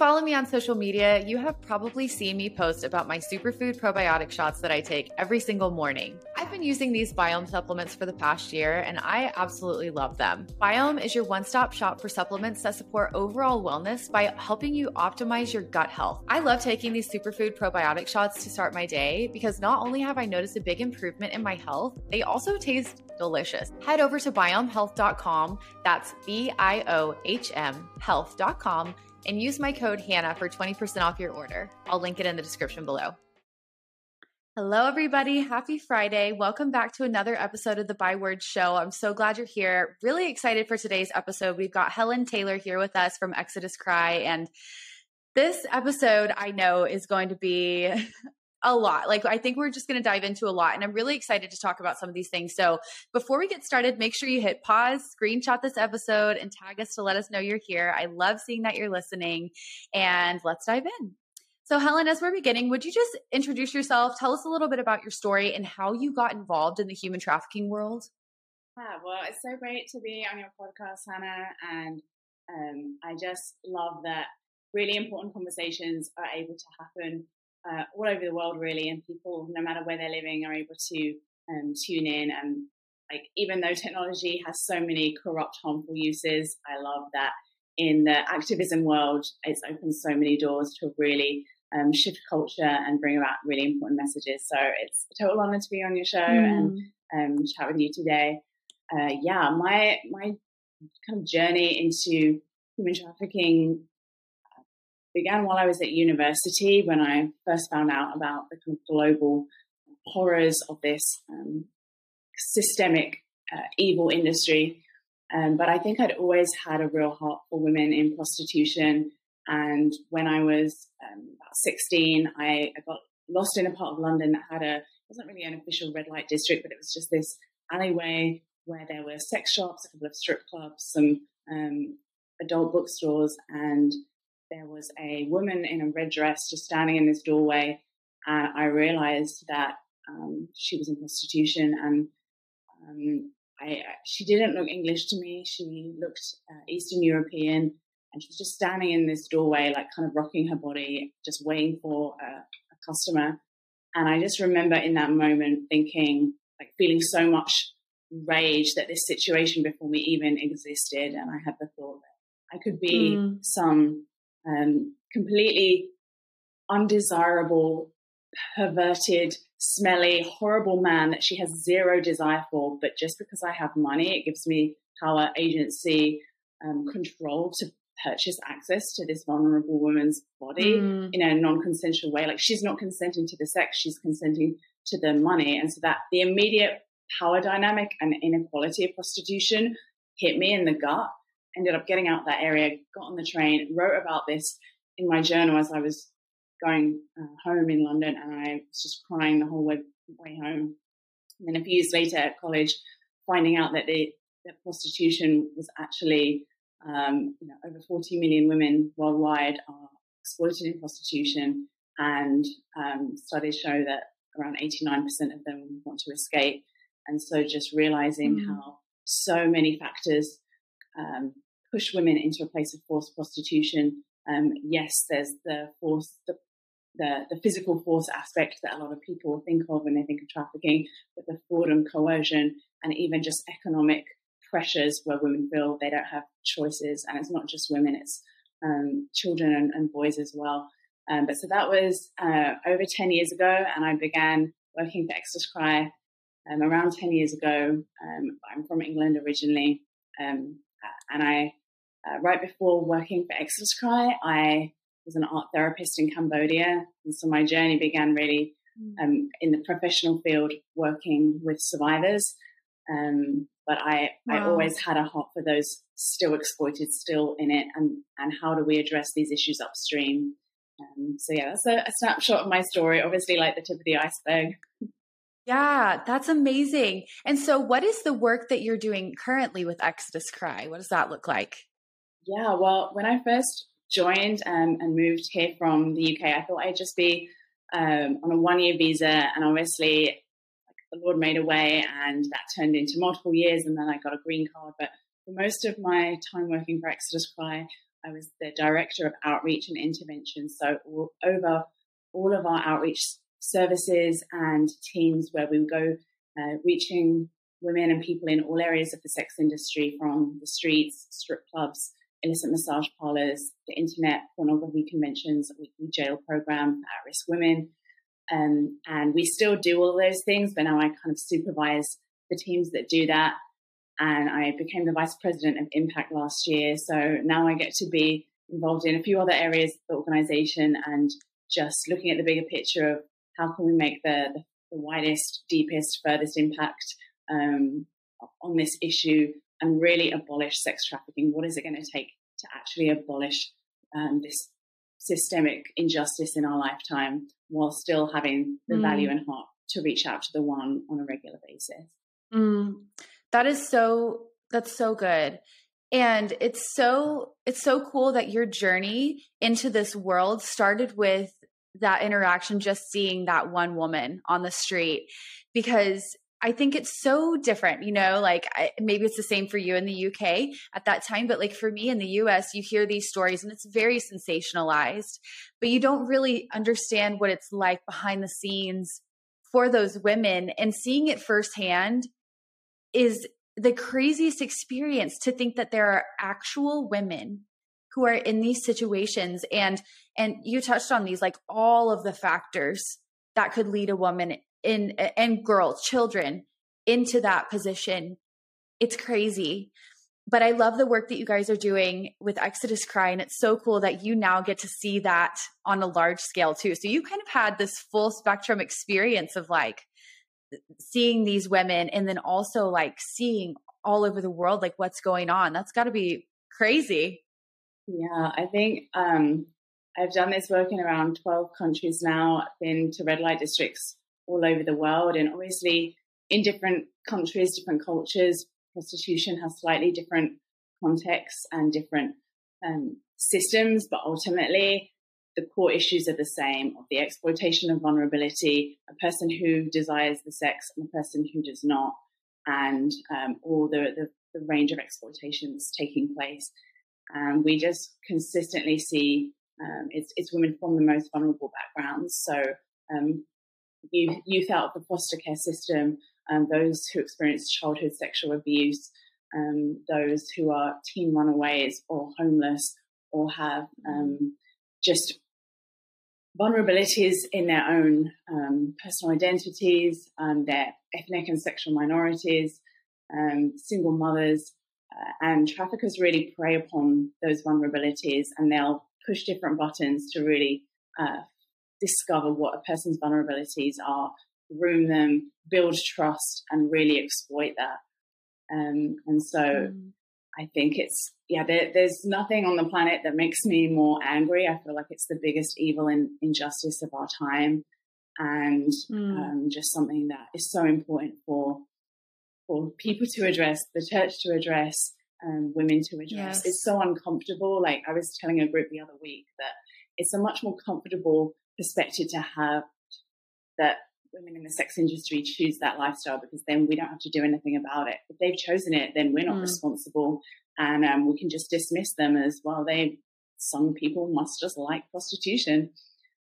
follow me on social media, you have probably seen me post about my superfood probiotic shots that I take every single morning. I've been using these Biohm supplements for the past year and I absolutely love them. Biohm is your one stop shop for supplements that support overall wellness by helping you optimize your gut health. I love taking these superfood probiotic shots to start my day because not only have I noticed a big improvement in my health, they also taste delicious. Head over to biohmhealth.com, that's B I O H M health.com, and use my code HANNAH for 20% off your order. I'll link it in the description below. Hello, everybody. Happy Friday. Welcome back to another episode of the Byword Show. I'm so glad you're here. Really excited for today's episode. We've got Helen Taylor here with us from Exodus Cry. And this episode, I know, is going to be a lot. Like, I think we're just going to dive into a lot. And I'm really excited to talk about some of these things. So, before we get started, make sure you hit pause, screenshot this episode, and tag us to let us know you're here. I love seeing that you're listening. And let's dive in. So, Helen, as we're beginning, would you just introduce yourself? Tell us a little bit about your story and how you got involved in the human trafficking world. Yeah, well, it's so great to be on your podcast, Hannah. And um, I just love that really important conversations are able to happen uh, all over the world, really, and people, no matter where they're living, are able to um, tune in. And like, even though technology has so many corrupt, harmful uses, I love that in the activism world, it's opened so many doors to really um, shift culture and bring about really important messages. So it's a total honor to be on your show mm. and um, chat with you today. Uh, yeah, my my kind of journey into human trafficking began while I was at university when I first found out about the kind of global horrors of this um, systemic uh, evil industry. Um, but I think I'd always had a real heart for women in prostitution. And when I was um, about 16, I, I, got lost in a part of London that had a, wasn't really an official red light district, but it was just this alleyway where there were sex shops, a couple of strip clubs, some um, adult bookstores, and there was a woman in a red dress just standing in this doorway. And I realized that um, she was in prostitution and um, I, she didn't look English to me. She looked uh, Eastern European and she was just standing in this doorway, like kind of rocking her body, just waiting for a, a customer. And I just remember in that moment thinking, like feeling so much rage that this situation before me even existed. And I had the thought that I could be mm. some um, completely undesirable, perverted, smelly, horrible man that she has zero desire for. But just because I have money, it gives me power, agency, um, control to purchase access to this vulnerable woman's body mm. in a non-consensual way. Like she's not consenting to the sex, she's consenting to the money. And so that the immediate power dynamic and inequality of prostitution hit me in the gut ended up getting out that area, got on the train, wrote about this in my journal as I was going uh, home in London, and I was just crying the whole way, way home. And then a few years later at college, finding out that the that prostitution was actually, um, you know, over 40 million women worldwide are exploited in prostitution, and um, studies show that around 89% of them want to escape. And so, just realizing mm. how so many factors um, push women into a place of forced prostitution. Um, yes, there's the force, the, the, the physical force aspect that a lot of people think of when they think of trafficking, but the fraud and coercion, and even just economic pressures where women feel they don't have choices. And it's not just women; it's um, children and, and, boys as well. Um, but so that was uh, over 10 years ago, and I began working for Exodus Cry um, around 10 years ago. Um, I'm from England originally, um, and I, uh, right before working for Exodus Cry, I was an art therapist in Cambodia. And so my journey began really mm. um, in the professional field working with survivors. Um, but I, wow. I always had a heart for those still exploited, still in it, and, and how do we address these issues upstream? Um, so yeah, that's a, a snapshot of my story. Obviously, like the tip of the iceberg. Yeah, that's amazing. And so, what is the work that you're doing currently with Exodus Cry? What does that look like? Yeah, well, when I first joined um, and moved here from the UK, I thought I'd just be um, on a one year visa. And obviously, like, the Lord made a way, and that turned into multiple years. And then I got a green card. But for most of my time working for Exodus Cry, I was the director of outreach and intervention. So all, over all of our outreach services and teams where we would go uh, reaching women and people in all areas of the sex industry from the streets, strip clubs, illicit massage parlors, the internet, pornography conventions, weekly jail program at risk women. Um, and we still do all those things, but now I kind of supervise the teams that do that. And I became the vice president of Impact last year. So now I get to be involved in a few other areas of the organization and just looking at the bigger picture of how can we make the, the, the widest, deepest, furthest impact um, on this issue and really abolish sex trafficking? What is it going to take to actually abolish um, this systemic injustice in our lifetime while still having the mm. value and heart to reach out to the one on a regular basis? Mm. That is so, that's so good. And it's so, it's so cool that your journey into this world started with that interaction, just seeing that one woman on the street because I think it's so different, you know, like I, maybe it's the same for you in the UK at that time, but like for me in the US, you hear these stories and it's very sensationalized, but you don't really understand what it's like behind the scenes for those women and seeing it firsthand is the craziest experience to think that there are actual women who are in these situations and and you touched on these like all of the factors that could lead a woman in and girls, children into that position. It's crazy. But I love the work that you guys are doing with Exodus Cry. And it's so cool that you now get to see that on a large scale too. So you kind of had this full spectrum experience of like seeing these women and then also like seeing all over the world like what's going on. That's got to be crazy. Yeah, I think um, I've done this work in around 12 countries now. I've been to red light districts all over the world. And obviously, in different countries, different cultures, prostitution has slightly different contexts and different um, systems, but ultimately, the core issues are the same of the exploitation of vulnerability, a person who desires the sex and a person who does not, and um, all the, the, the, range of exploitations taking place. And we just consistently see um, it's, it's women from the most vulnerable backgrounds. So um, youth, youth out of the foster care system, um, those who experience childhood sexual abuse, um, those who are teen runaways or homeless or have um, just vulnerabilities in their own um, personal identities, um, their ethnic and sexual minorities, um, single mothers, and traffickers really prey upon those vulnerabilities and they'll push different buttons to really uh, discover what a person's vulnerabilities are, groom them, build trust, and really exploit that. Um, and so mm. I think it's, yeah, there, there's nothing on the planet that makes me more angry. I feel like it's the biggest evil and injustice of our time. And mm. um, just something that is so important for for people to address, the church to address, um, women to address. Yes. It's so uncomfortable. Like I was telling a group the other week that it's a much more comfortable perspective to have that women in the sex industry choose that lifestyle because then we don't have to do anything about it. If they've chosen it, then we're not mm. responsible, and um, we can just dismiss them as well. They some people must just like prostitution,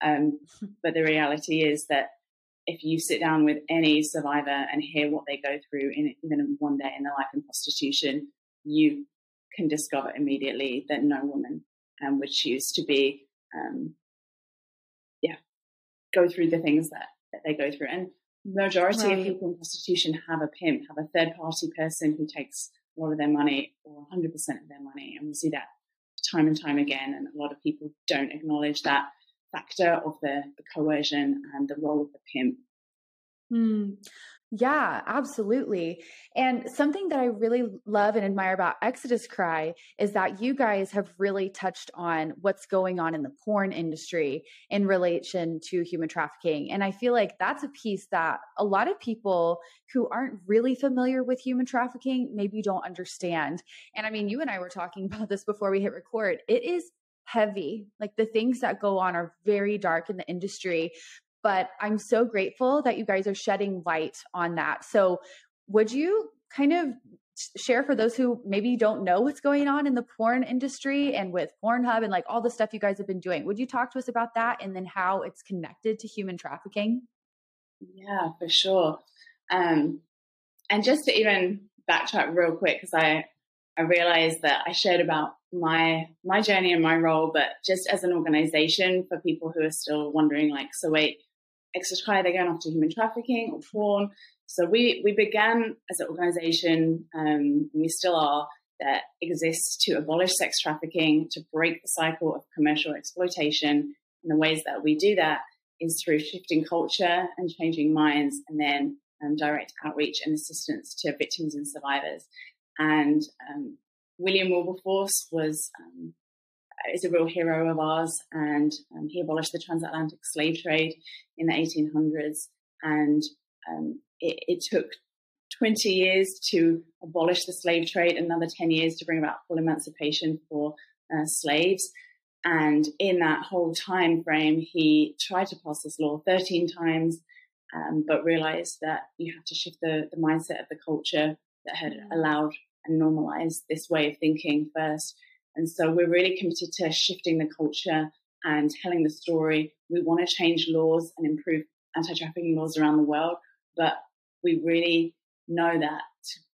um, but the reality is that if you sit down with any survivor and hear what they go through in even one day in their life in prostitution, you can discover immediately that no woman um, would choose to be um, go through the things that, that they go through. And majority right. of people in prostitution have a pimp, have a third party person who takes a lot of their money or 100% of their money. And we see that time and time again. And a lot of people don't acknowledge that factor of the, the coercion and the role of the pimp. Mm. Yeah, absolutely. And something that I really love and admire about Exodus Cry is that you guys have really touched on what's going on in the porn industry in relation to human trafficking. And I feel like that's a piece that a lot of people who aren't really familiar with human trafficking maybe don't understand. And I mean, you and I were talking about this before we hit record. It is heavy. Like the things that go on are very dark in the industry. But I'm so grateful that you guys are shedding light on that. So, would you kind of share for those who maybe don't know what's going on in the porn industry and with Pornhub and like all the stuff you guys have been doing? Would you talk to us about that and then how it's connected to human trafficking? Yeah, for sure. Um, and just to even backtrack real quick, because I I realized that I shared about my my journey and my role, but just as an organization for people who are still wondering, like, so wait, Exodus Cry, they're going after human trafficking or porn. So we we began as an organization, um, we still are, that exists to abolish sex trafficking, to break the cycle of commercial exploitation. And the ways that we do that is through shifting culture and changing minds, and then um, direct outreach and assistance to victims and survivors. And um, William Wilberforce was um, is a real hero of ours, and um, he abolished the transatlantic slave trade in the 1800s. And um, it, it, took 20 years to abolish the slave trade, another 10 years to bring about full emancipation for uh, slaves. And in that whole time frame, he tried to pass this law 13 times, um, but realized that you have to shift the, the mindset of the culture that had mm. allowed and normalize this way of thinking first. And so we're really committed to shifting the culture and telling the story. We want to change laws and improve anti trafficking laws around the world, but we really know that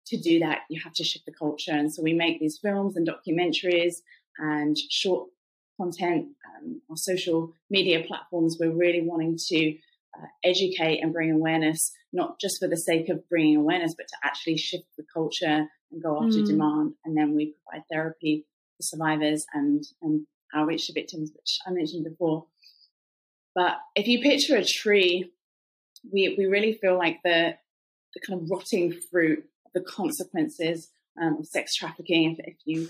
to, do that, you have to shift the culture. And so we make these films and documentaries and short content um, on social media platforms. We're really wanting to uh, educate and bring awareness, not just for the sake of bringing awareness, but to actually shift the culture and go after mm. demand. And then we provide therapy for survivors and, and outreach to victims, which I mentioned before. But if you picture a tree, we, we really feel like the, the kind of rotting fruit the consequences um, of sex trafficking. If, if you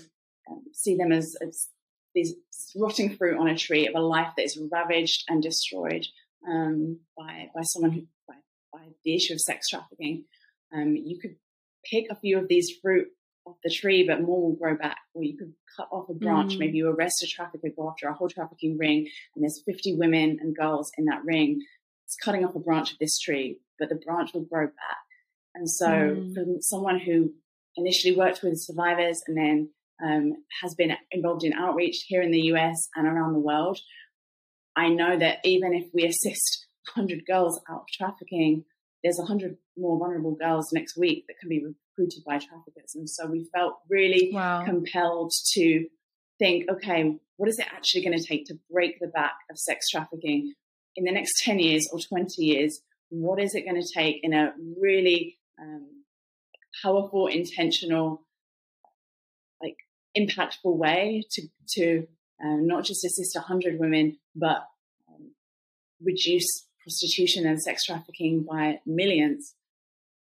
um, see them as, as these rotting fruit on a tree of a life that is ravaged and destroyed um, by by someone who by, by, the issue of sex trafficking, um, you could pick a few of these fruit off the tree, but more will grow back. Or you could cut off a branch. Mm. Maybe you arrest a trafficker, go after a whole trafficking ring, and there's 50 women and girls in that ring. It's cutting off a branch of this tree, but the branch will grow back. And so, mm. from someone who initially worked with survivors and then um, has been involved in outreach here in the US and around the world, I know that even if we assist 100 girls out of trafficking, there's 100 more vulnerable girls next week that can be recruited by traffickers. And so we felt really wow. compelled to think, okay, what is it actually going to take to break the back of sex trafficking in the next 10 years or 20 years? What is it going to take in a really um, powerful, intentional, like impactful way to, to um, not just assist 100 women, but um, reduce prostitution and sex trafficking by millions.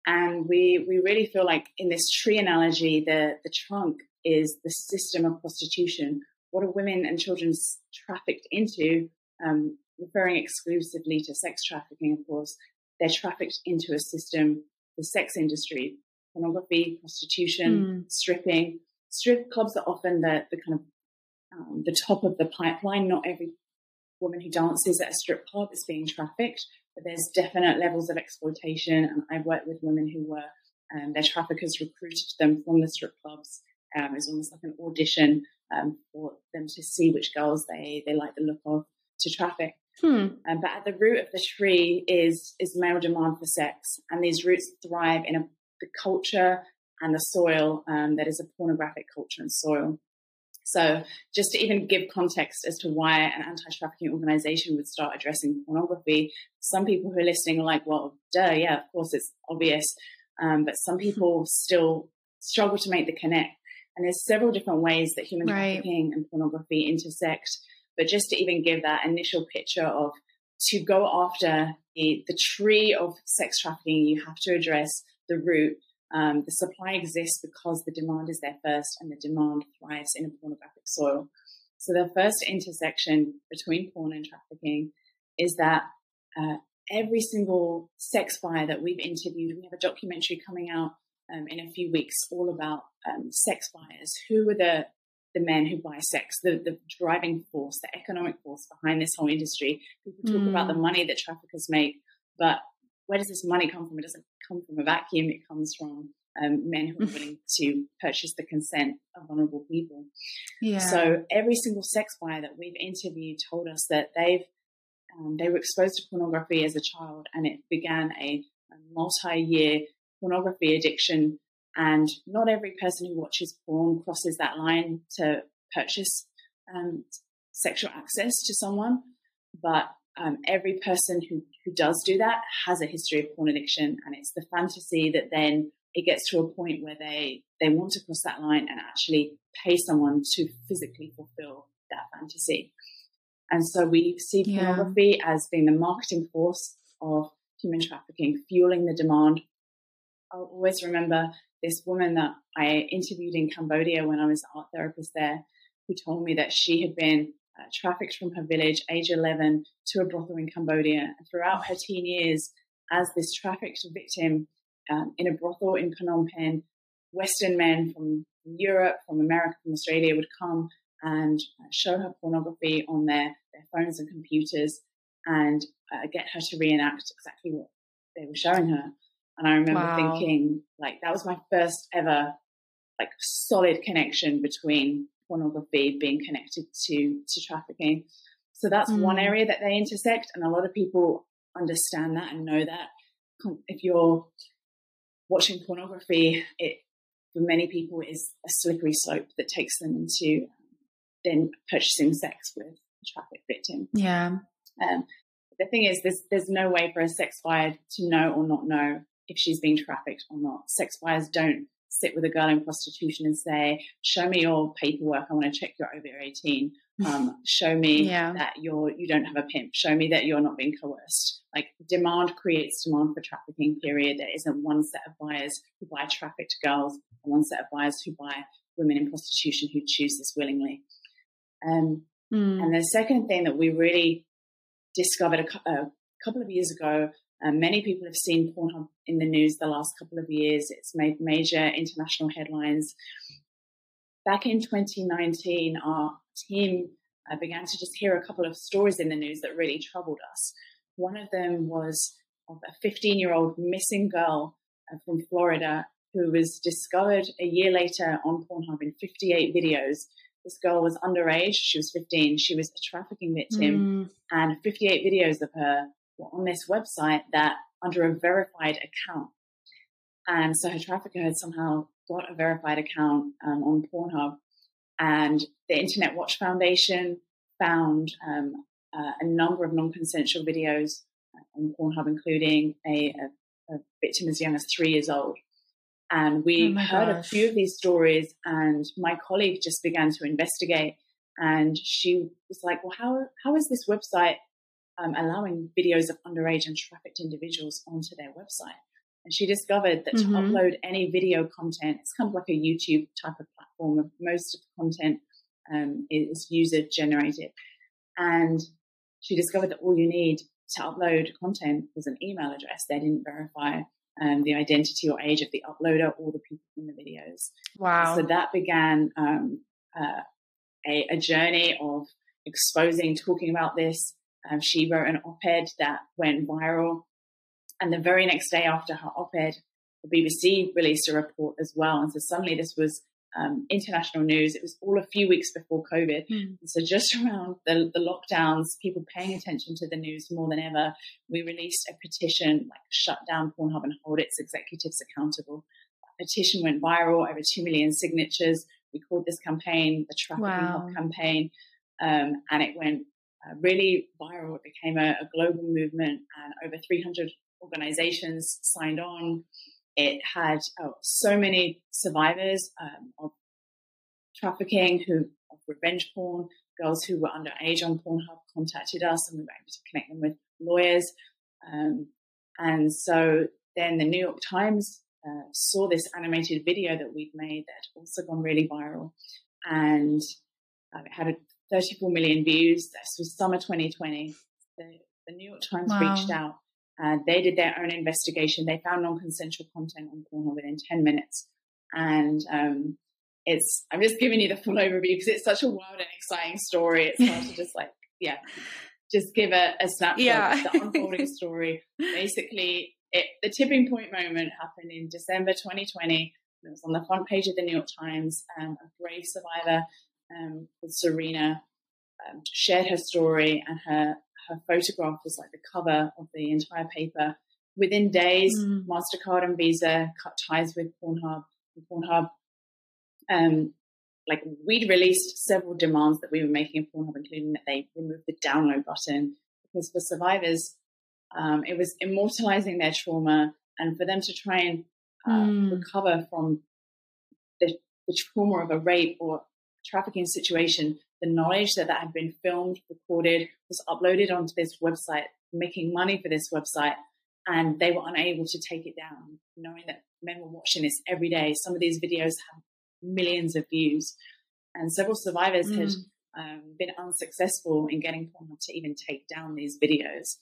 And we, we really feel like in this tree analogy, the, the trunk is the system of prostitution. What are women and children trafficked into? Um, referring exclusively to sex trafficking, of course, they're trafficked into a system, the sex industry, pornography, prostitution, mm. stripping. Strip clubs are often the, the kind of um, the top of the pipeline. Not every woman who dances at a strip club is being trafficked, but there's definite levels of exploitation. And I've worked with women who were, um, their traffickers recruited them from the strip clubs. Um, it's almost like an audition um, for them to see which girls they, they like the look of to traffic. Hmm. Um, but at the root of the tree is is male demand for sex, and these roots thrive in a, the culture and the soil um, that is a pornographic culture and soil. So, just to even give context as to why an anti trafficking organization would start addressing pornography, some people who are listening are like, well, duh, yeah, of course, it's obvious. Um, but some people still struggle to make the connect. And there's several different ways that human right. trafficking and pornography intersect. But just to even give that initial picture of to go after the, the tree of sex trafficking, you have to address the root um, the supply exists because the demand is there first, and the demand thrives in a pornographic soil. So the first intersection between porn and trafficking is that uh, every single sex buyer that we've interviewed, we have a documentary coming out um, in a few weeks all about um, sex buyers. Who are the the men who buy sex, the, the driving force, the economic force behind this whole industry. People talk mm. about the mm. money that traffickers make, but where does this money come from? It doesn't come from a vacuum. It comes from um, men who are mm. willing to purchase the consent of vulnerable people. Yeah. So every single sex buyer that we've interviewed told us that they've um, they were exposed to pornography as a child, and it began a, a multi-year pornography addiction. And not every person who watches porn crosses that line to purchase um, sexual access to someone, but um, every person who, who does do that has a history of porn addiction, and it's the fantasy that then it gets to a point where they they want to cross that line and actually pay someone to physically fulfill that fantasy. And so we see pornography yeah. as being the marketing force of human trafficking, fueling the demand. I'll always remember this woman that I interviewed in Cambodia when I was an art therapist there, who told me that she had been uh, trafficked from her village, age 11, to a brothel in Cambodia. And throughout her teen years, as this trafficked victim um, in a brothel in Phnom Penh, Western men from Europe, from America, from Australia would come and uh, show her pornography on their, their phones and computers and uh, get her to reenact exactly what they were showing her. And I remember wow. thinking, like, that was my first ever, like, solid connection between pornography being connected to to trafficking. So that's mm. one area that they intersect, and a lot of people understand that and know that. If you're watching pornography, it for many people is a slippery slope that takes them into then purchasing sex with a traffic victim. Yeah. Um, the thing is, there's there's no way for a sex buyer to know or not know if she's being trafficked or not. Sex buyers don't sit with a girl in prostitution and say, "Show me your paperwork. I want to check you're over 18. Um, show me yeah. that you're you don't have a pimp. Show me that you're not being coerced." Like demand creates demand for trafficking. Period. There isn't one set of buyers who buy trafficked girls and one set of buyers who buy women in prostitution who choose this willingly. Um, mm. And the second thing that we really discovered a, a couple of years ago um, many people have seen Pornhub in the news the last couple of years. It's made major international headlines. Back in 2019, our team uh, began to just hear a couple of stories in the news that really troubled us. One of them was of a 15 year old missing girl uh, from Florida who was discovered a year later on Pornhub in 58 videos. This girl was underage, she was 15, she was a trafficking victim, mm. and 58 videos of her on this website that under a verified account. And so her trafficker had somehow got a verified account um, on Pornhub. And the Internet Watch Foundation found um, uh, a number of non consensual videos on Pornhub, including a, a, a, victim as young as three years old. And we oh heard gosh. a few of these stories, and my colleague just began to investigate. And she was like, Well, how, how is this website um, allowing videos of underage and trafficked individuals onto their website. And she discovered that mm-hmm. to upload any video content, it's kind of like a YouTube type of platform. Most of the content um, is user generated. And she discovered that all you need to upload content was an email address. They didn't verify um, the identity or age of the uploader or the people in the videos. Wow. So that began um, uh, a, a, journey of exposing, talking about this, um, she wrote an op-ed that went viral. And the very next day after her op-ed, the BBC released a report as well. And so suddenly this was um, international news. It was all a few weeks before COVID. Mm. So just around the, the, lockdowns, people paying attention to the news more than ever, we released a petition, like shut down Pornhub and hold its executives accountable. That petition went viral, over 2 million signatures. We called this campaign the Trafficking wow. campaign. Um, and it went uh, really viral. It became a, a, global movement, and over 300 organizations signed on. It had oh, so many survivors um, of trafficking, who of revenge porn, girls who were underage on Pornhub contacted us, and we were able to connect them with lawyers. Um, and so then the New York Times uh, saw this animated video that we'd made that also gone really viral, and uh, it had a 34 million views. This was summer 2020. The, the New York Times wow. reached out. and they did their own investigation. They found non-consensual content on Pornhub within 10 minutes. And um, it's, I'm just giving you the full overview because it's such a wild and exciting story. It's hard to just like, yeah, just give a, a snapshot yeah. of the unfolding story. Basically, it, the tipping point moment happened in December 2020. It was on the front page of the New York Times. Um, a brave survivor um, Serena um, shared her story, and her her photograph was like the cover of the entire paper. Within days, mm. Mastercard and Visa cut ties with Pornhub. And Pornhub, um, like we'd released several demands that we were making in Pornhub, including that they remove the download button because for survivors, um, it was immortalizing their trauma, and for them to try and uh, mm. recover from the, the trauma of a rape or trafficking situation, the knowledge that that had been filmed, recorded, was uploaded onto this website, making money for this website, and they were unable to take it down, knowing that men were watching this every day. Some of these videos have millions of views, and several survivors mm. had um, been unsuccessful in getting Pornhub to even take down these videos.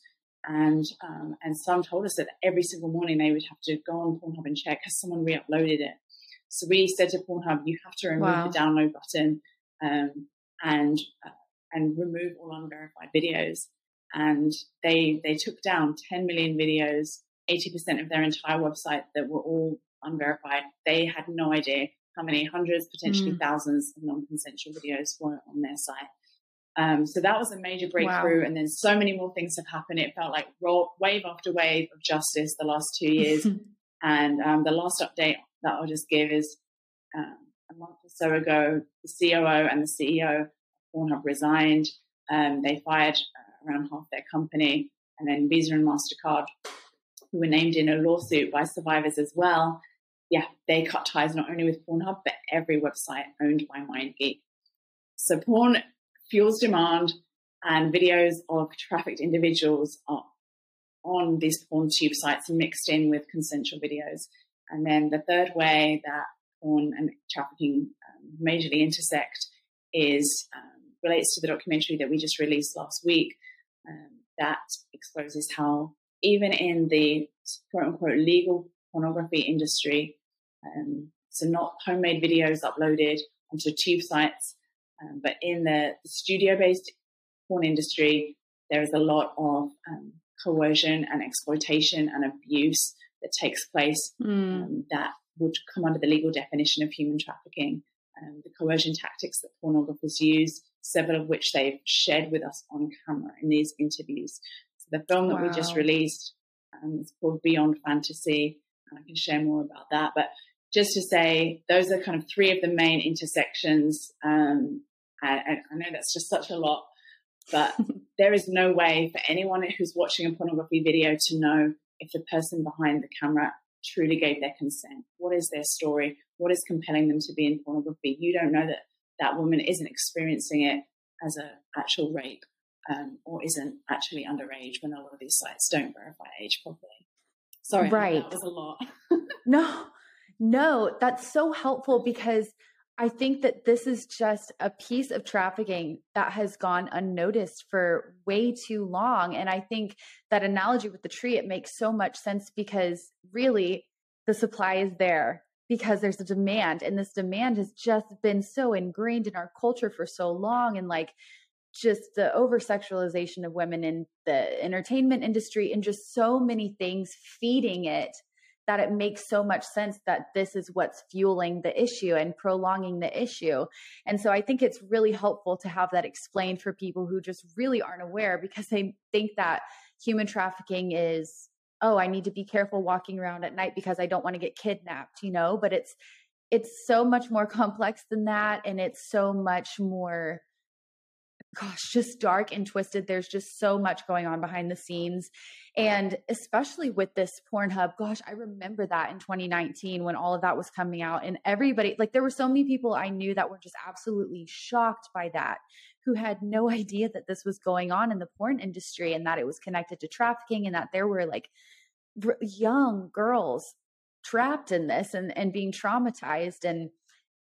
And um, and some told us that every single morning they would have to go on Pornhub and check has someone re-uploaded it. So we said to Pornhub, you have to remove wow. the download button um, and uh, and remove all unverified videos. And they they took down 10 million videos, 80% of their entire website that were all unverified. They had no idea how many hundreds, potentially mm. thousands of non-consensual videos were on their site. Um, so that was a major breakthrough. Wow. And then so many more things have happened. It felt like roll, wave after wave of justice the last two years. and um, the last update that I'll just give is um, a month or so ago, the COO and the CEO of Pornhub resigned. Um, they fired uh, around half their company. And then Visa and MasterCard, who were named in a lawsuit by survivors as well, yeah, they cut ties not only with Pornhub, but every website owned by MindGeek. So porn fuels demand and videos of trafficked individuals are on these porn tube sites mixed in with consensual videos. And then the third way that porn and trafficking um, majorly intersect is um, relates to the documentary that we just released last week um, that exposes how even in the quote unquote legal pornography industry, um, so not homemade videos uploaded onto tube sites, um, but in the, the studio based porn industry, there is a lot of um, coercion and exploitation and abuse that takes place mm. um, that would come under the legal definition of human trafficking. Um, the coercion tactics that pornographers use, several of which they've shared with us on camera in these interviews. So the film that we just released um, is called Beyond Fantasy. I can share more about that, but just to say those are kind of three of the main intersections. Um, I, I know that's just such a lot, but there is no way for anyone who's watching a pornography video to know if the person behind the camera truly gave their consent. What is their story? What is compelling them to be in pornography? You don't know that that woman isn't experiencing it as an actual rape um, or isn't actually underage when a lot of these sites don't verify age properly. Sorry, right. that was a lot. no, no, that's so helpful because I think that this is just a piece of trafficking that has gone unnoticed for way too long. And I think that analogy with the tree, it makes so much sense because really the supply is there because there's a demand. And this demand has just been so ingrained in our culture for so long. And like, just the over sexualization of women in the entertainment industry and just so many things feeding it that it makes so much sense that this is what's fueling the issue and prolonging the issue. And so I think it's really helpful to have that explained for people who just really aren't aware because they think that human trafficking is oh i need to be careful walking around at night because i don't want to get kidnapped you know but it's it's so much more complex than that and it's so much more gosh, just dark and twisted. There's just so much going on behind the scenes. And especially with this Pornhub, gosh, I remember that in 2019 when all of that was coming out. And everybody, like, there were so many people I knew that were just absolutely shocked by that, who had no idea that this was going on in the porn industry and that it was connected to trafficking and that there were like young girls trapped in this and, and being traumatized. And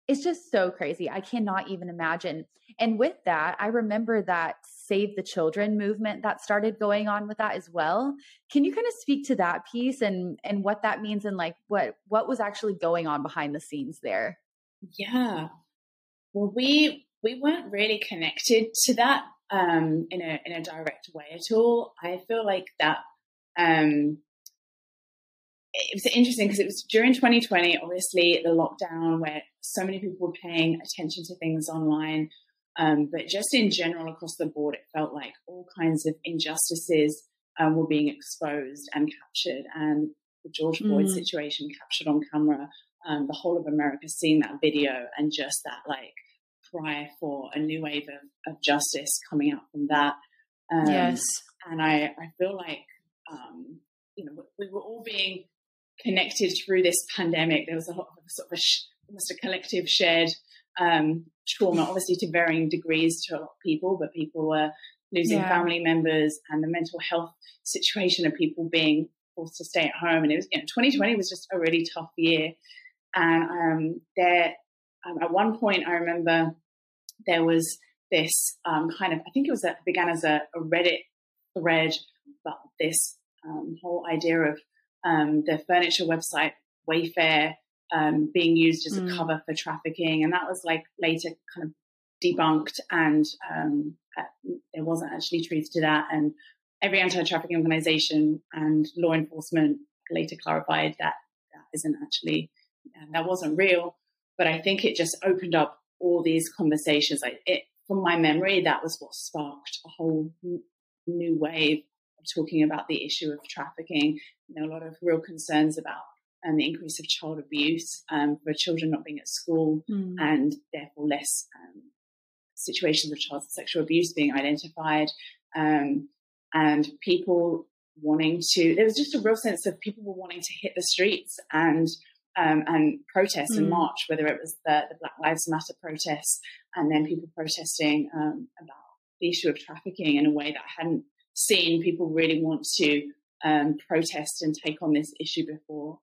it's just so crazy. I cannot even imagine. And with that, I remember that Save the Children movement that started going on with that as well. Can you kind of speak to that piece and and what that means and like what what was actually going on behind the scenes there? Yeah. Well, we we weren't really connected to that um, in a in a direct way at all. I feel like that um, it was interesting because it was during 2020, obviously the lockdown where so many people were paying attention to things online. Um, but just in general, across the board, it felt like all kinds of injustices um, were being exposed and captured. And the George Floyd mm. situation captured on camera, um, the whole of America seeing that video and just that like cry for a new wave of, of justice coming out from that. Um, yes. And I, I feel like, um, you know, we were all being connected through this pandemic. There was a lot of sort of a, almost a collective shared um, trauma, obviously to varying degrees to a lot of people, but people were losing yeah. family members and the mental health situation of people being forced to stay at home. And it was, you know, 2020 was just a really tough year. And um, there, um, at one point, I remember there was this um, kind of, I think it was a, began as a, a Reddit thread about this um, whole idea of um, the furniture website Wayfair um, being used as a mm. cover for trafficking, and that was like later kind of debunked, and um, uh, there wasn't actually truth to that. And every anti-trafficking organization and law enforcement later clarified that that isn't actually uh, that wasn't real. But I think it just opened up all these conversations. Like it, from my memory, that was what sparked a whole new wave talking about the issue of trafficking. You know, a lot of real concerns about and the increase of child abuse um, for children not being at school mm. and therefore less um, situations of child sexual abuse being identified um, and people wanting to there was just a real sense of people were wanting to hit the streets and um, and protest mm. and march whether it was the, the, black lives matter protests and then people protesting um, about the issue of trafficking in a way that i hadn't seen people really want to um, protest and take on this issue before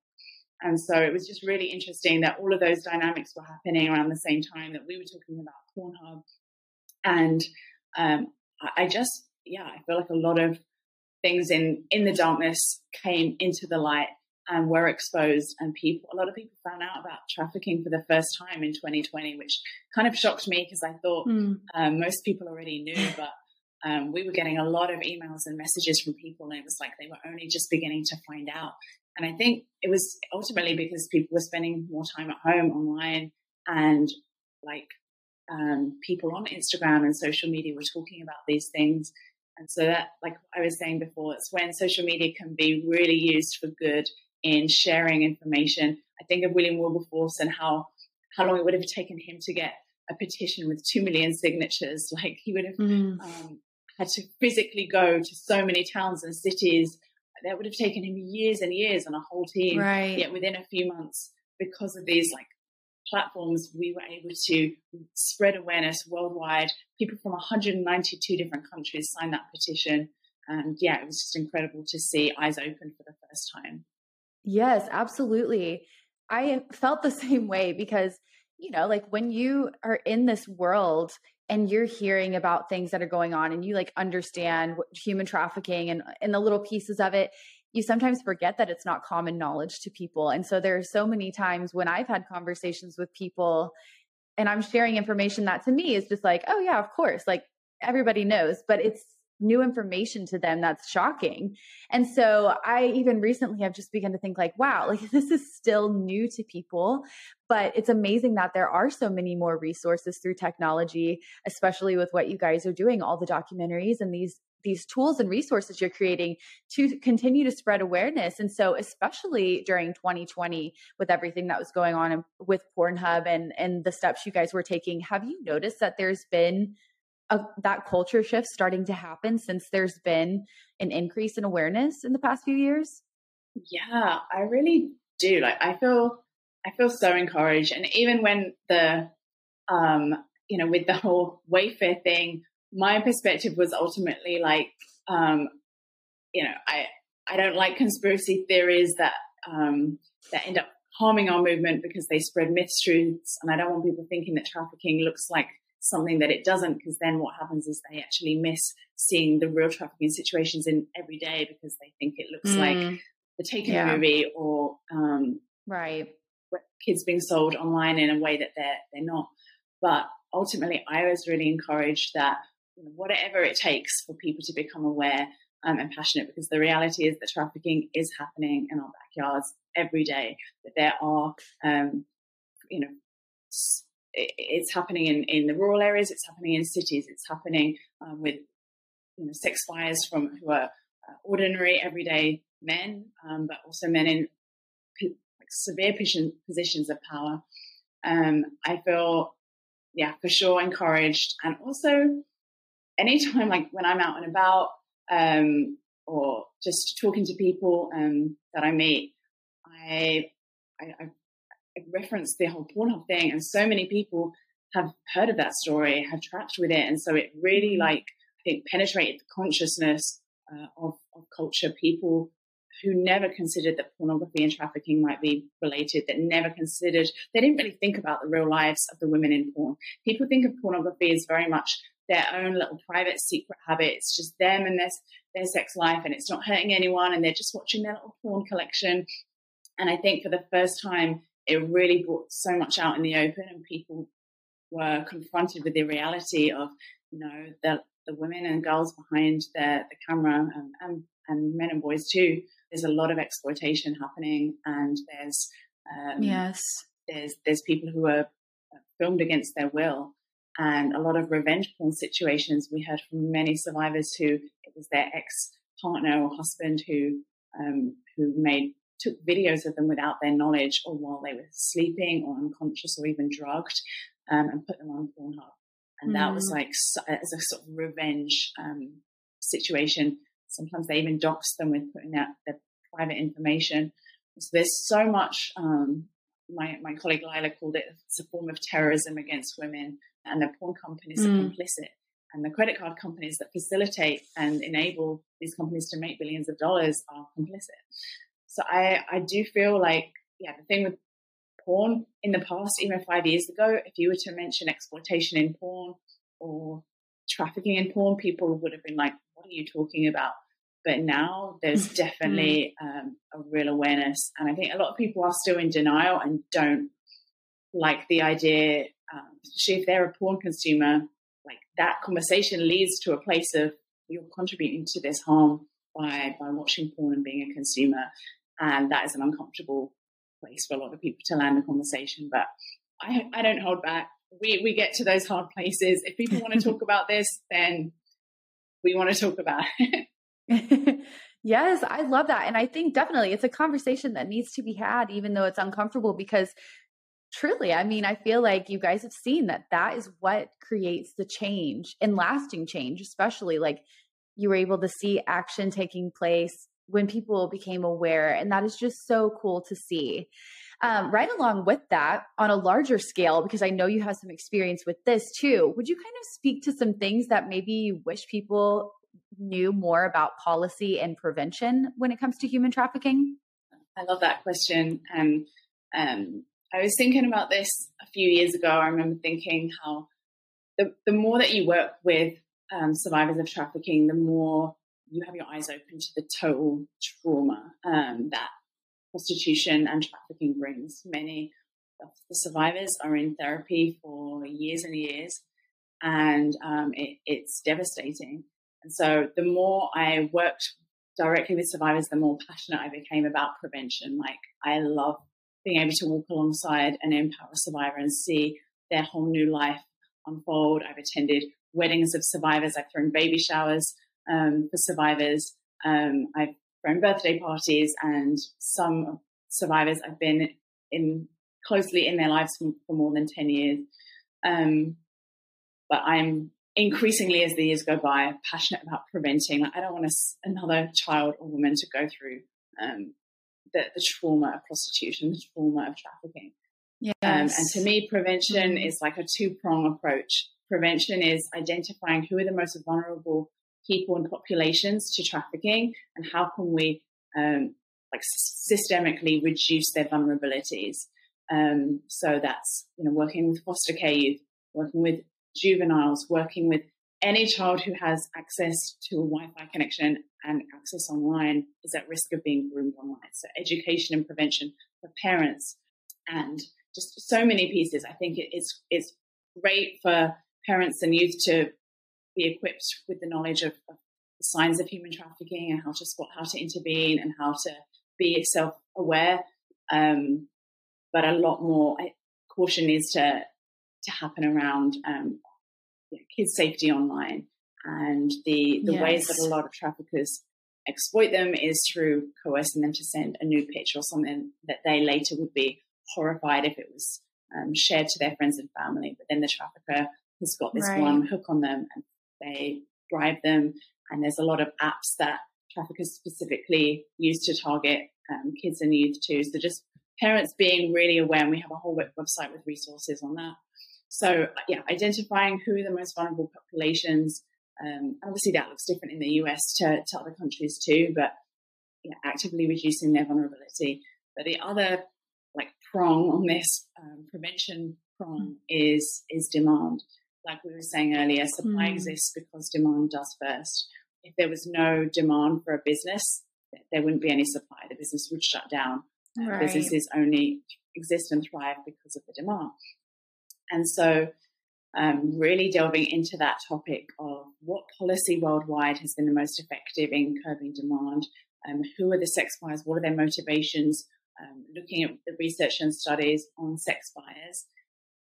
and so it was just really interesting that all of those dynamics were happening around the same time that we were talking about Pornhub. And um, I just, yeah, I feel like a lot of things in, in the darkness came into the light and were exposed and people, a lot of people found out about trafficking for the first time in 2020, which kind of shocked me because I thought mm. um, most people already knew, but um, we were getting a lot of emails and messages from people, and it was like they were only just beginning to find out. And I think it was ultimately because people were spending more time at home online and like um, people on Instagram and social media were talking about these things. And so that, like I was saying before, it's when social media can be really used for good in sharing information. I think of William Wilberforce and how, how long it would have taken him to get a petition with 2 million signatures. Like he would have mm. um, had to physically go to so many towns and cities that would have taken him years and years and a whole team. Right. Yet within a few months, because of these like platforms, we were able to spread awareness worldwide. People from 192 different countries signed that petition. And yeah, it was just incredible to see eyes open for the first time. Yes, absolutely. I felt the same way because, you know, like when you are in this world and you're hearing about things that are going on and you like understand human trafficking and and the little pieces of it you sometimes forget that it's not common knowledge to people. And so there are so many times when i've had conversations with people and i'm sharing information that to me is just like oh yeah of course like everybody knows but it's new information to them that's shocking. And so I even recently have just begun to think like, wow, like this is still new to people, but it's amazing that there are so many more resources through technology, especially with what you guys are doing, all the documentaries and these these tools and resources you're creating to continue to spread awareness. And so, especially during 2020, with everything that was going on with Pornhub and and the steps you guys were taking, have you noticed that there's been a, that culture shift starting to happen since there's been an increase in awareness in the past few years? Yeah, I really do. Like I feel I feel so encouraged. And even when the um, you know, with the whole Wayfair thing, my perspective was ultimately like, um, you know, I I don't like conspiracy theories that um that end up harming our movement because they spread myths, truths, and I don't want people thinking that trafficking looks like something that it doesn't, because then what happens is they actually miss seeing the real trafficking situations in every day because they think it looks mm. like the Taken yeah. movie or um, right kids being sold online in a way that they're they're not. But ultimately, I was really encouraged that whatever it takes for people to become aware, um, and passionate because the reality is that trafficking is happening in our backyards every day. That there are, um, you know, it's happening in, in the rural areas, it's happening in cities, it's happening um, with you know, sex buyers from who are uh, ordinary, everyday men, um, but also men in severe positions of power. Um, I feel, yeah, for sure encouraged, and also anytime like when I'm out and about um, or just talking to people um, that I meet, I, I, I referenced the whole Pornhub thing, and so many people have heard of that story, have tracked with it, and so it really mm-hmm. like I think penetrated the consciousness uh, of, of culture. People who never considered that pornography and trafficking might be related, that never considered, they didn't really think about the real lives of the women in porn. People think of pornography as very much their own little private secret habit. It's just them and their, their sex life, and it's not hurting anyone, and they're just watching their little porn collection. And I think for the first time it really brought so much out in the open and people were confronted with the reality of, you know, the, the women and girls behind the, the camera and, and, and men and boys too. There's a lot of exploitation happening and there's, um, yes, there's, there's people who are filmed against their will and a lot of revenge porn situations. We heard from many survivors who it was their ex partner or husband who, um, who made took videos of them without their knowledge or while they were sleeping or unconscious or even drugged um, and put them on Pornhub. And mm. that was mm. like as a sort of revenge um, situation. Sometimes they even dox them with putting out their private information. So there's so much. Um, my my colleague Laila called it it's a form of terrorism against women, and the porn companies mm. are complicit, and the credit card companies that facilitate and enable these companies to make billions of dollars are complicit. So I, I do feel like, yeah, the thing with porn in the past, even five years ago, if you were to mention exploitation in porn or trafficking in porn, people would have been like, what are you talking about? But now there's definitely um, a real awareness. And I think a lot of people are still in denial and don't like the idea, um, especially if they're a porn consumer, like that conversation leads to a place of you're contributing to this harm by, by watching porn and being a consumer. And that is an uncomfortable place for a lot of people to land a conversation. But I, I don't hold back. We, we get to those hard places. If people want to talk about this, then we want to talk about it. yes, I love that. And I think definitely it's a conversation that needs to be had, even though it's uncomfortable, because truly, I mean, I feel like you guys have seen that that is what creates the change and lasting change, especially like you were able to see action taking place when people became aware. And that is just so cool to see. Um, right along with that, on a larger scale, because I know you have some experience with this too, would you kind of speak to some things that maybe you wish people knew more about policy and prevention when it comes to human trafficking? I love that question. And um, I was thinking about this a few years ago. I remember thinking how the, the more that you work with um, survivors of trafficking, the more you have your eyes open to the total trauma um, that prostitution and trafficking brings. Many of the survivors are in therapy for years and years, and um, it, it's devastating. And so, the more I worked directly with survivors, the more passionate I became about prevention. Like, I love being able to walk alongside and empower a survivor and see their whole new life unfold. I've attended weddings of survivors, I've thrown baby showers um, for survivors. Um, I've thrown birthday parties, and some survivors I've been in closely in their lives for, for more than 10 years. Um, but I'm increasingly, as the years go by, passionate about preventing. Like, I don't want a, another child or woman to go through um, the, the, trauma of prostitution, the trauma of trafficking. Yes. Um, and to me, prevention mm-hmm. is like a two prong approach. Prevention is identifying who are the most vulnerable people and populations to trafficking and how can we um, like systemically reduce their vulnerabilities. Um, so that's you know working with foster care youth, working with juveniles, working with any child who has access to a Wi-Fi connection and access online is at risk of being groomed online. So education and prevention for parents and just so many pieces. I think it's it's great for parents and youth to be equipped with the knowledge of, of signs of human trafficking and how to spot, how to intervene, and how to be self aware. Um, but a lot more caution needs to to happen around um, kids' safety online and the the yes. ways that a lot of traffickers exploit them is through coercing them to send a nude picture or something that they later would be horrified if it was um, shared to their friends and family. But then the trafficker has got this right. one hook on them and they bribe them. And there's a lot of apps that traffickers specifically use to target um, kids and youth too. So just parents being really aware, and we have a whole website with resources on that. So yeah, identifying who are the most vulnerable populations. Um, obviously, that looks different in the US to, to other countries too, but yeah, actively reducing their vulnerability. But the other like prong on this um, prevention prong is is demand. Like we were saying earlier, supply mm. exists because demand does first. If there was no demand for a business, there wouldn't be any supply. The business would shut down. Right. Businesses only exist and thrive because of the demand. And so, um, really delving into that topic of what policy worldwide has been the most effective in curbing demand, um, who are the sex buyers, what are their motivations, um, looking at the research and studies on sex buyers,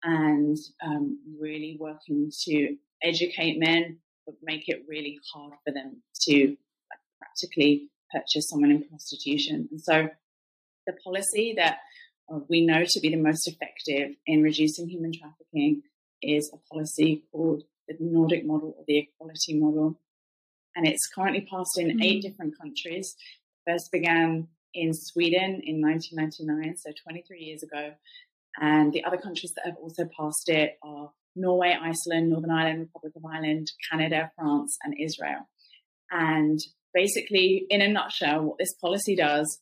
and um, really working to educate men, but make it really hard for them to like, practically purchase someone in prostitution. And so the policy that uh, we know to be the most effective in reducing human trafficking is a policy called the Nordic model or the equality model. And it's currently passed in mm-hmm. eight different countries. First began in Sweden in 1999, so 23 years ago. And the other countries that have also passed it are Norway, Iceland, Northern Ireland, Republic of Ireland, Canada, France, and Israel. And basically, in a nutshell, what this policy does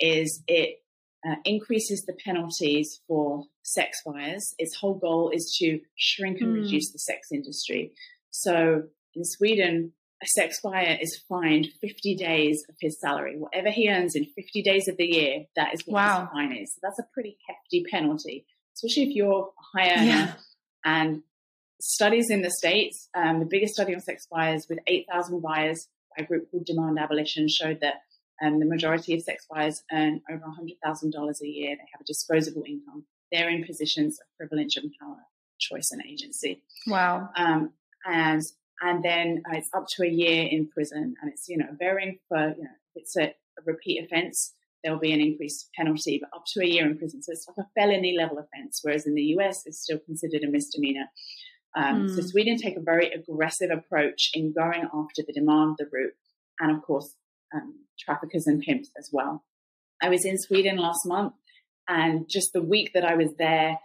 is it uh, increases the penalties for sex buyers. Its whole goal is to shrink and mm. reduce the sex industry. So in Sweden, sex buyer is fined 50 days of his salary. Whatever he earns in 50 days of the year, that is what wow. his fine is. So that's a pretty hefty penalty, especially if you're a high earner. Yeah. And studies in the States, um, the biggest study on sex buyers with 8,000 buyers by a group called Demand Abolition showed that um, the majority of sex buyers earn over $100,000 a year. They have a disposable income. They're in positions of privilege and power, choice, and agency. Wow. Um, and and then uh, it's up to a year in prison, and it's you know varying for you know it's a, a repeat offence. There'll be an increased penalty, but up to a year in prison. So it's like a felony level offence, whereas in the US it's still considered a misdemeanor. Um, mm. So hmm. Sweden take a very aggressive approach in going after the demand, the root, and of course um, traffickers and pimps as well. I was in Sweden last month, and just the week that I was there,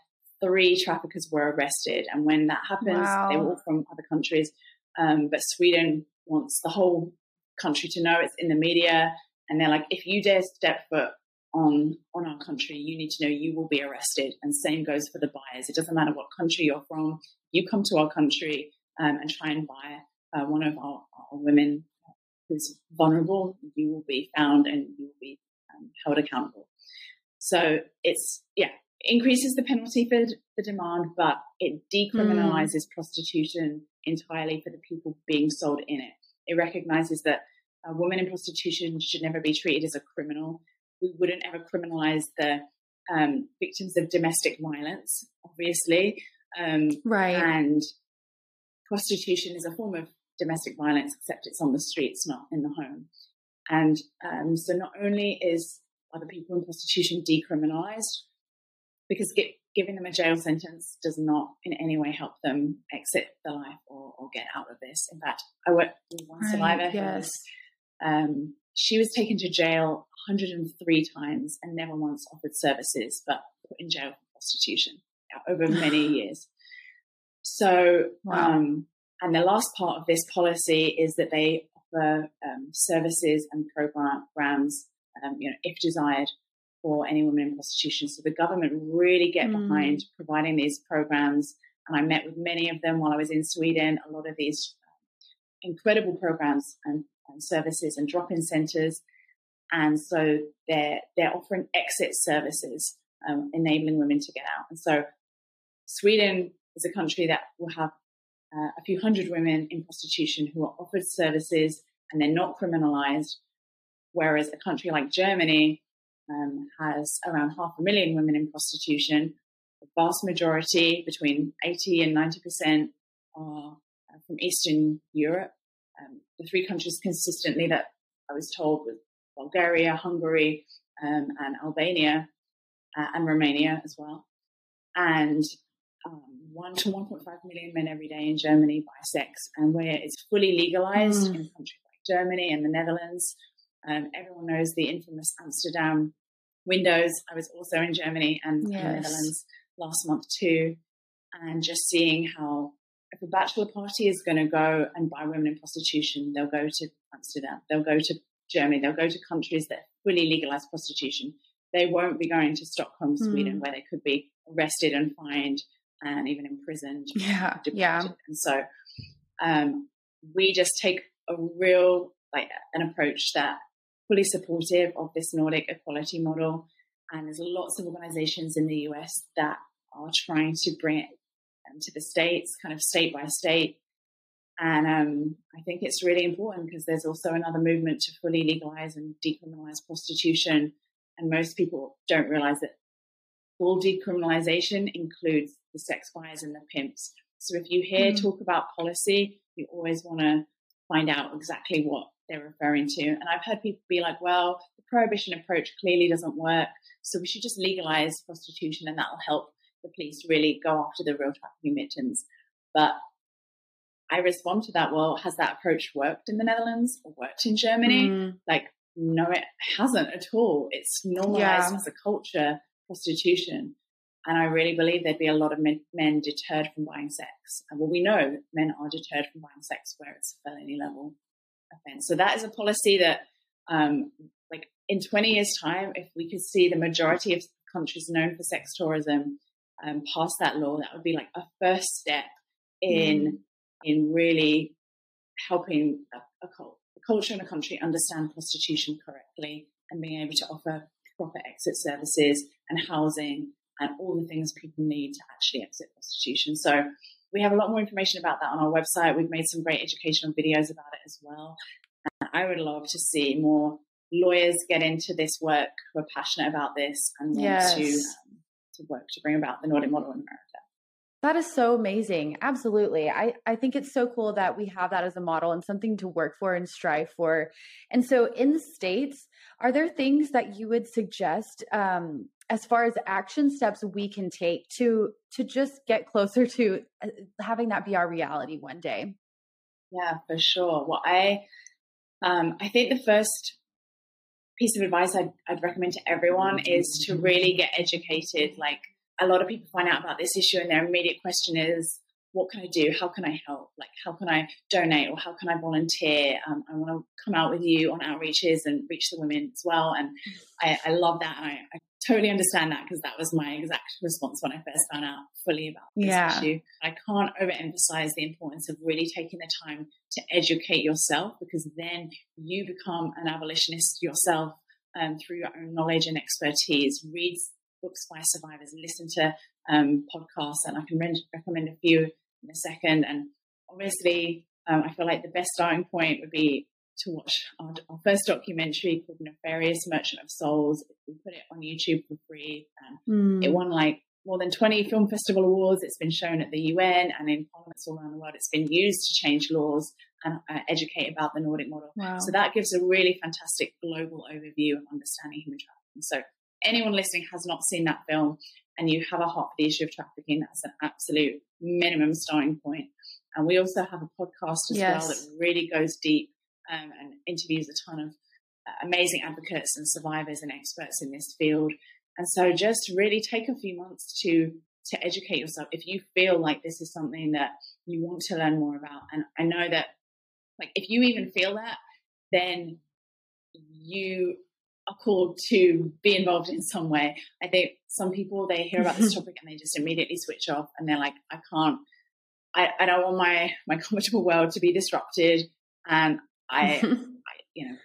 three traffickers were arrested. And when that happens, wow. they were all from other countries, um, but Sweden wants the whole country to know it's in the media, and they're like, if you dare step foot on on our country, you need to know you will be arrested. And same goes for the buyers. It doesn't matter what country you're from. You come to our country um, and try and buy uh, one of our, our women who's vulnerable, you will be found and you will be um, held accountable. So it's, yeah, increases the penalty for the demand, but it decriminalizes mm. prostitution entirely for the people being sold in it. It recognizes that a woman in prostitution should never be treated as a criminal. We wouldn't ever criminalize the um, victims of domestic violence, obviously. Um, right. And prostitution is a form of domestic violence, except it's on the streets, not in the home. And um, so not only is other people in prostitution decriminalized, because get, giving them a jail sentence does not in any way help them exit the life or, or get out of this. In fact, I worked with one survivor right, yes. um, she was taken to jail 103 times and never once offered services, but put in jail for prostitution over many years. So, wow. um, and the last part of this policy is that they offer um, services and programs, um, you know, if desired, for any woman in prostitution. So the government really get mm. behind providing these programs. And I met with many of them while I was in Sweden. A lot of these incredible programs and, and services and drop-in centres. And so they're they're offering exit services, um, enabling women to get out. And so Sweden is a country that will have uh, a few hundred women in prostitution who are offered services and they're not criminalized. Whereas a country like Germany um, has around half a million women in prostitution. The vast majority, between 80 and 90%, are uh, from Eastern Europe. Um, the three countries consistently that I was told were Bulgaria, Hungary, um, and Albania, uh, and Romania as well. And um, 1 to 1.5 million men every day in Germany buy sex, and where it's fully legalized mm. in countries like Germany and the Netherlands. Um, everyone knows the infamous Amsterdam windows. I was also in Germany and yes. the Netherlands last month too, and just seeing how if a bachelor party is going to go and buy women in prostitution, they'll go to Amsterdam, they'll go to Germany, they'll go to countries that fully legalize prostitution. They won't be going to Stockholm, Sweden, mm. where they could be arrested and fined and even imprisoned. Yeah, yeah. And so um, we just take a real like an approach that fully supportive of this Nordic equality model. And there's lots of organizations in the US that are trying to bring it um, to the states, kind of state by state. And um, I think it's really important because there's also another movement to fully legalize and decriminalize prostitution. And most people don't realize that full decriminalization includes the sex buyers and the pimps. So if you hear mm. talk about policy, you always want to find out exactly what they're referring to. And I've heard people be like, well, the prohibition approach clearly doesn't work. So we should just legalize prostitution and that'll help the police really go after the real trafficking victims. But I respond to that, well, has that approach worked in the Netherlands or worked in Germany? Mm. Like, no, it hasn't at all. It's normalized yeah. as a culture, prostitution. And I really believe there'd be a lot of men, men deterred from buying sex. Well, we know men are deterred from buying sex where it's a felony level offense. So that is a policy that, um, like in 20 years' time, if we could see the majority of countries known for sex tourism um, pass that law, that would be like a first step in mm. in really helping a, a, a culture and a country understand prostitution correctly and being able to offer proper exit services and housing and all the things people need to actually exit prostitution. So we have a lot more information about that on our website. We've made some great educational videos about it as well. And I would love to see more lawyers get into this work who are passionate about this and want yes. to um, to work to bring about the Nordic model in America. That is so amazing. Absolutely. I, I think it's so cool that we have that as a model and something to work for and strive for. And so, in the States, are there things that you would suggest um, as far as action steps we can take to to just get closer to uh, having that be our reality one day. Yeah for sure. Well i um, i think the first piece of advice I'd, I'd recommend to everyone is to really get educated. Like a lot of people find out about this issue and their immediate question is what can I do? How can I help? Like, how can I donate or how can I volunteer? Um, I want to come out with you on outreaches and reach the women as well. And I, I love that. And I, I totally understand that because that was my exact response when I first found out fully about this yeah. issue. I can't overemphasize the importance of really taking the time to educate yourself because then you become an abolitionist yourself um, through your own knowledge and expertise. Read books by survivors, listen to um, podcasts, and I can re- recommend a few in a second. And obviously, um, I feel like the best starting point would be to watch our, our, first documentary called Nefarious Merchant of Souls. We put it on YouTube for free. And mm. It won like more than 20 film festival awards. It's been shown at the UN and in parliaments all around the world. It's been used to change laws and uh, educate about the Nordic model. Wow. So that gives a really fantastic global overview of understanding human trafficking. So anyone listening has not seen that film and you have a heart for the issue of trafficking, that's an absolute minimum starting point. And we also have a podcast as yes. well that really goes deep um, and interviews a ton of uh, amazing advocates and survivors and experts in this field. And so just really take a few months to to educate yourself if you feel like this is something that you want to learn more about. And I know that like if you even feel that, then you are called to be involved in some way. I think some people they hear about this topic and they just immediately switch off and they're like, I can't I, I don't want my my comfortable world to be disrupted. And I, I you know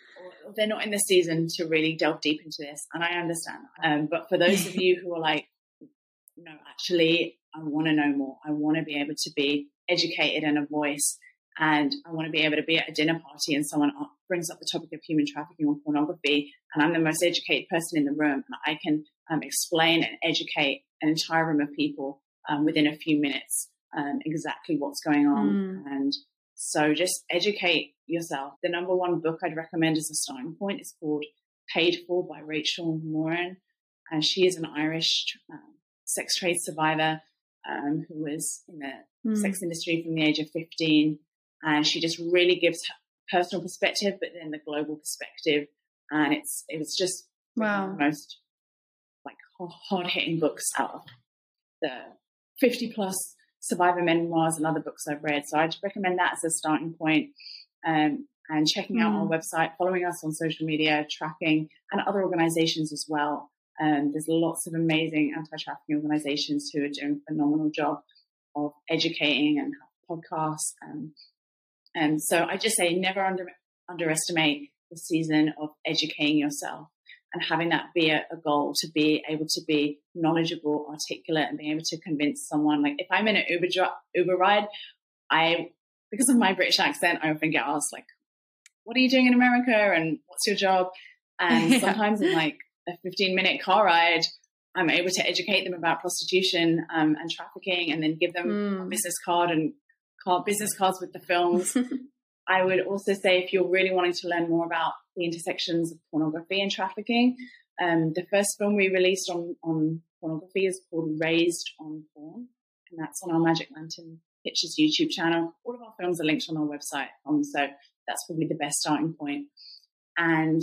they're not in the season to really delve deep into this and I understand um, but for those of you who are like no actually I want to know more. I want to be able to be educated and a voice and I want to be able to be at a dinner party and someone brings up the topic of human trafficking or pornography, and I'm the most educated person in the room, and I can um, explain and educate an entire room of people um, within a few minutes um, exactly what's going on. Mm. And so just educate yourself. The number one book I'd recommend as a starting point is called Paid For by Rachel Moran. And she is an Irish um, sex trade survivor um, who was in the mm. sex industry from the age of 15 and she just really gives her personal perspective, but then the global perspective. And it's it was just wow. the most like hard hitting books out of the 50 plus survivor memoirs and other books I've read. So I'd recommend that as a starting point. Um, and checking out mm. our website, following us on social media, tracking, and other organizations as well. Um, there's lots of amazing anti-trafficking organizations who are doing a phenomenal job of educating and podcasts and and so I just say never under, underestimate the season of educating yourself and having that be a, a, goal to be able to be knowledgeable, articulate, and being able to convince someone. Like if I'm in an Uber Uber ride, I because of my British accent, I often get asked like, "What are you doing in America?" and "What's your job?" And yeah. sometimes in like a 15 minute car ride, I'm able to educate them about prostitution um, and trafficking, and then give them mm. a business card and card, business cards with the films. I would also say if you're really wanting to learn more about the intersections of pornography and trafficking, um, the first film we released on, on pornography is called Raised on Porn, and that's on our Magic Lantern Pictures YouTube channel. All of our films are linked on our website, um, so that's probably the best starting point. And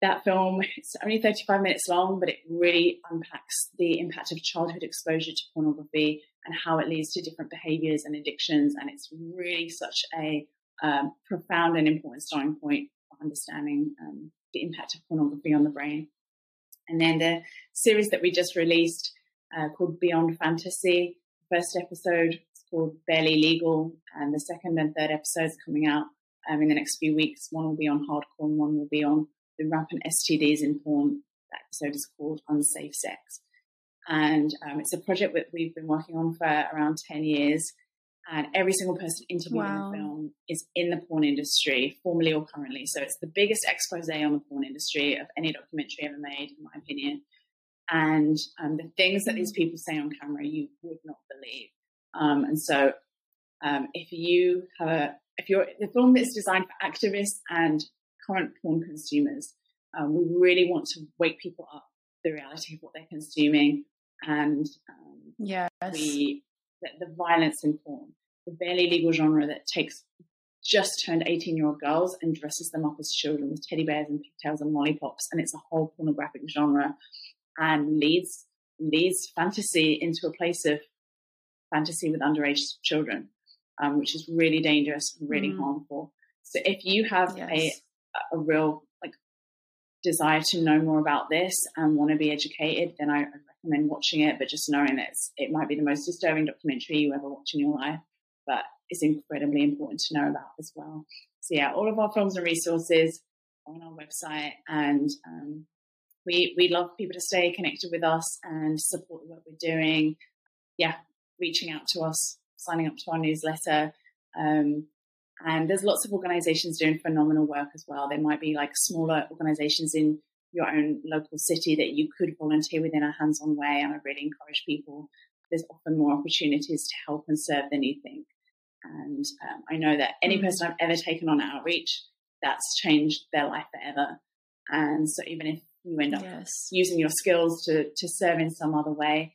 that film, it's only 35 minutes long, but it really unpacks the impact of childhood exposure to pornography and how it leads to different behaviors and addictions. And it's really such a um, profound and important starting point for understanding um, the impact of pornography on the brain. And then the series that we just released uh, called Beyond Fantasy, the first episode is called Barely Legal, and the second and third episodes coming out um, in the next few weeks. One will be on hardcore and one will be on the rampant STDs in porn. That episode is called Unsafe Sex. And um, it's a project that we've been working on for around 10 years. And every single person interviewed wow. in the film is in the porn industry, formerly or currently. So it's the biggest expose on the porn industry of any documentary ever made, in my opinion. And um, the things that these mm. people say on camera, you would not believe. Um, and so, um, if you have a, if you're the film is designed for activists and current porn consumers, um, we really want to wake people up to the reality of what they're consuming, and um, yes. the, the, the violence in porn, the barely legal genre that takes just turned 18 year old girls and dresses them up as children with teddy bears and pigtails and lollipops, and it's a whole pornographic genre, and leads leads fantasy into a place of fantasy with underage children, um, which is really dangerous and really mm. harmful. So if you have yes. a a real like desire to know more about this and want to be educated, then I, I recommend watching it. But just knowing that it might be the most disturbing documentary you ever watch in your life, but it's incredibly important to know about as well. So yeah, all of our films and resources on our website, and um, we we love people to stay connected with us and support work we're doing. Yeah, reaching out to us, signing up to our newsletter. Um, and there's lots of organizations doing phenomenal work as well. There might be like smaller organizations in your own local city that you could volunteer with in a hands on way. And I really encourage people. There's often more opportunities to help and serve than you think. And um, I know that any mm. person I've ever taken on outreach, that's changed their life forever. And so even if you end up yes. using your skills to, to serve in some other way,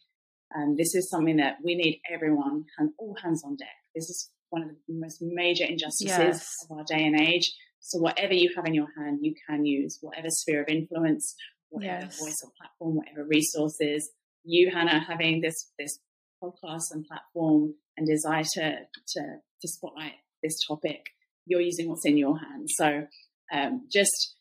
um, this is something that we need everyone, and all hands on deck. This is one of the most major injustices yes. of our day and age. So whatever you have in your hand, you can use whatever sphere of influence, whatever yes. voice or platform, whatever resources. You, Hannah, having this this podcast and platform and desire to to, to spotlight this topic, you're using what's in your hands. So um, just,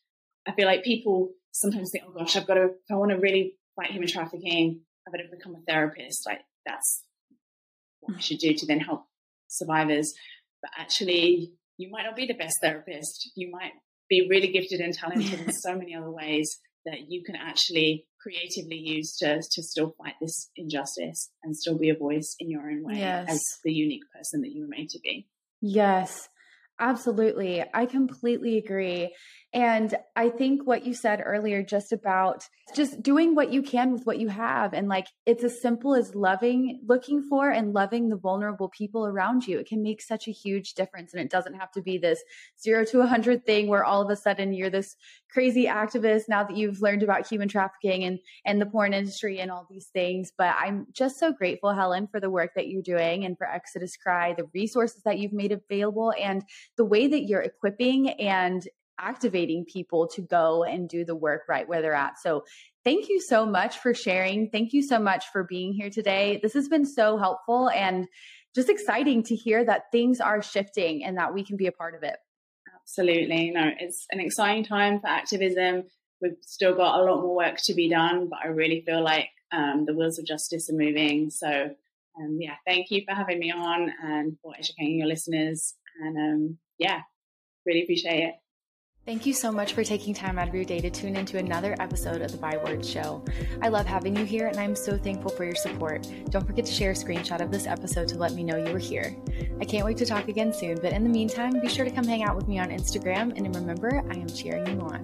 I feel like people sometimes think, oh gosh, I've got to, if I want to really fight human trafficking, I've got to become a therapist. Like that's what I should do to then help survivors, but actually you might not be the best therapist. You might be really gifted and talented in so many other ways that you can actually creatively use to, to still fight this injustice and still be a voice in your own way yes. as the unique person that you were made to be. Yes. Absolutely. I completely agree. And I think what you said earlier, just about just doing what you can with what you have. And like, it's as simple as loving, looking for and loving the vulnerable people around you. It can make such a huge difference. And it doesn't have to be this zero to a 100 thing where all of a sudden you're this crazy activist now that you've learned about human trafficking and, and the porn industry and all these things. But I'm just so grateful, Helen, for the work that you're doing and for Exodus Cry, the resources that you've made available, and the way that you're equipping and activating people to go and do the work right where they're at. So thank you so much for sharing. Thank you so much for being here today. This has been so helpful and just exciting to hear that things are shifting and that we can be a part of it. Absolutely. No, it's an exciting time for activism. We've still got a lot more work to be done, but I really feel like um, the wheels of justice are moving. So, um, yeah, thank you for having me on and for educating your listeners. And um, yeah, really appreciate it. Thank you so much for taking time out of your day to tune into another episode of the Bywords Show. I love having you here and I'm so thankful for your support. Don't forget to share a screenshot of this episode to let me know you were here. I can't wait to talk again soon, but in the meantime, be sure to come hang out with me on Instagram and remember, I am cheering you on.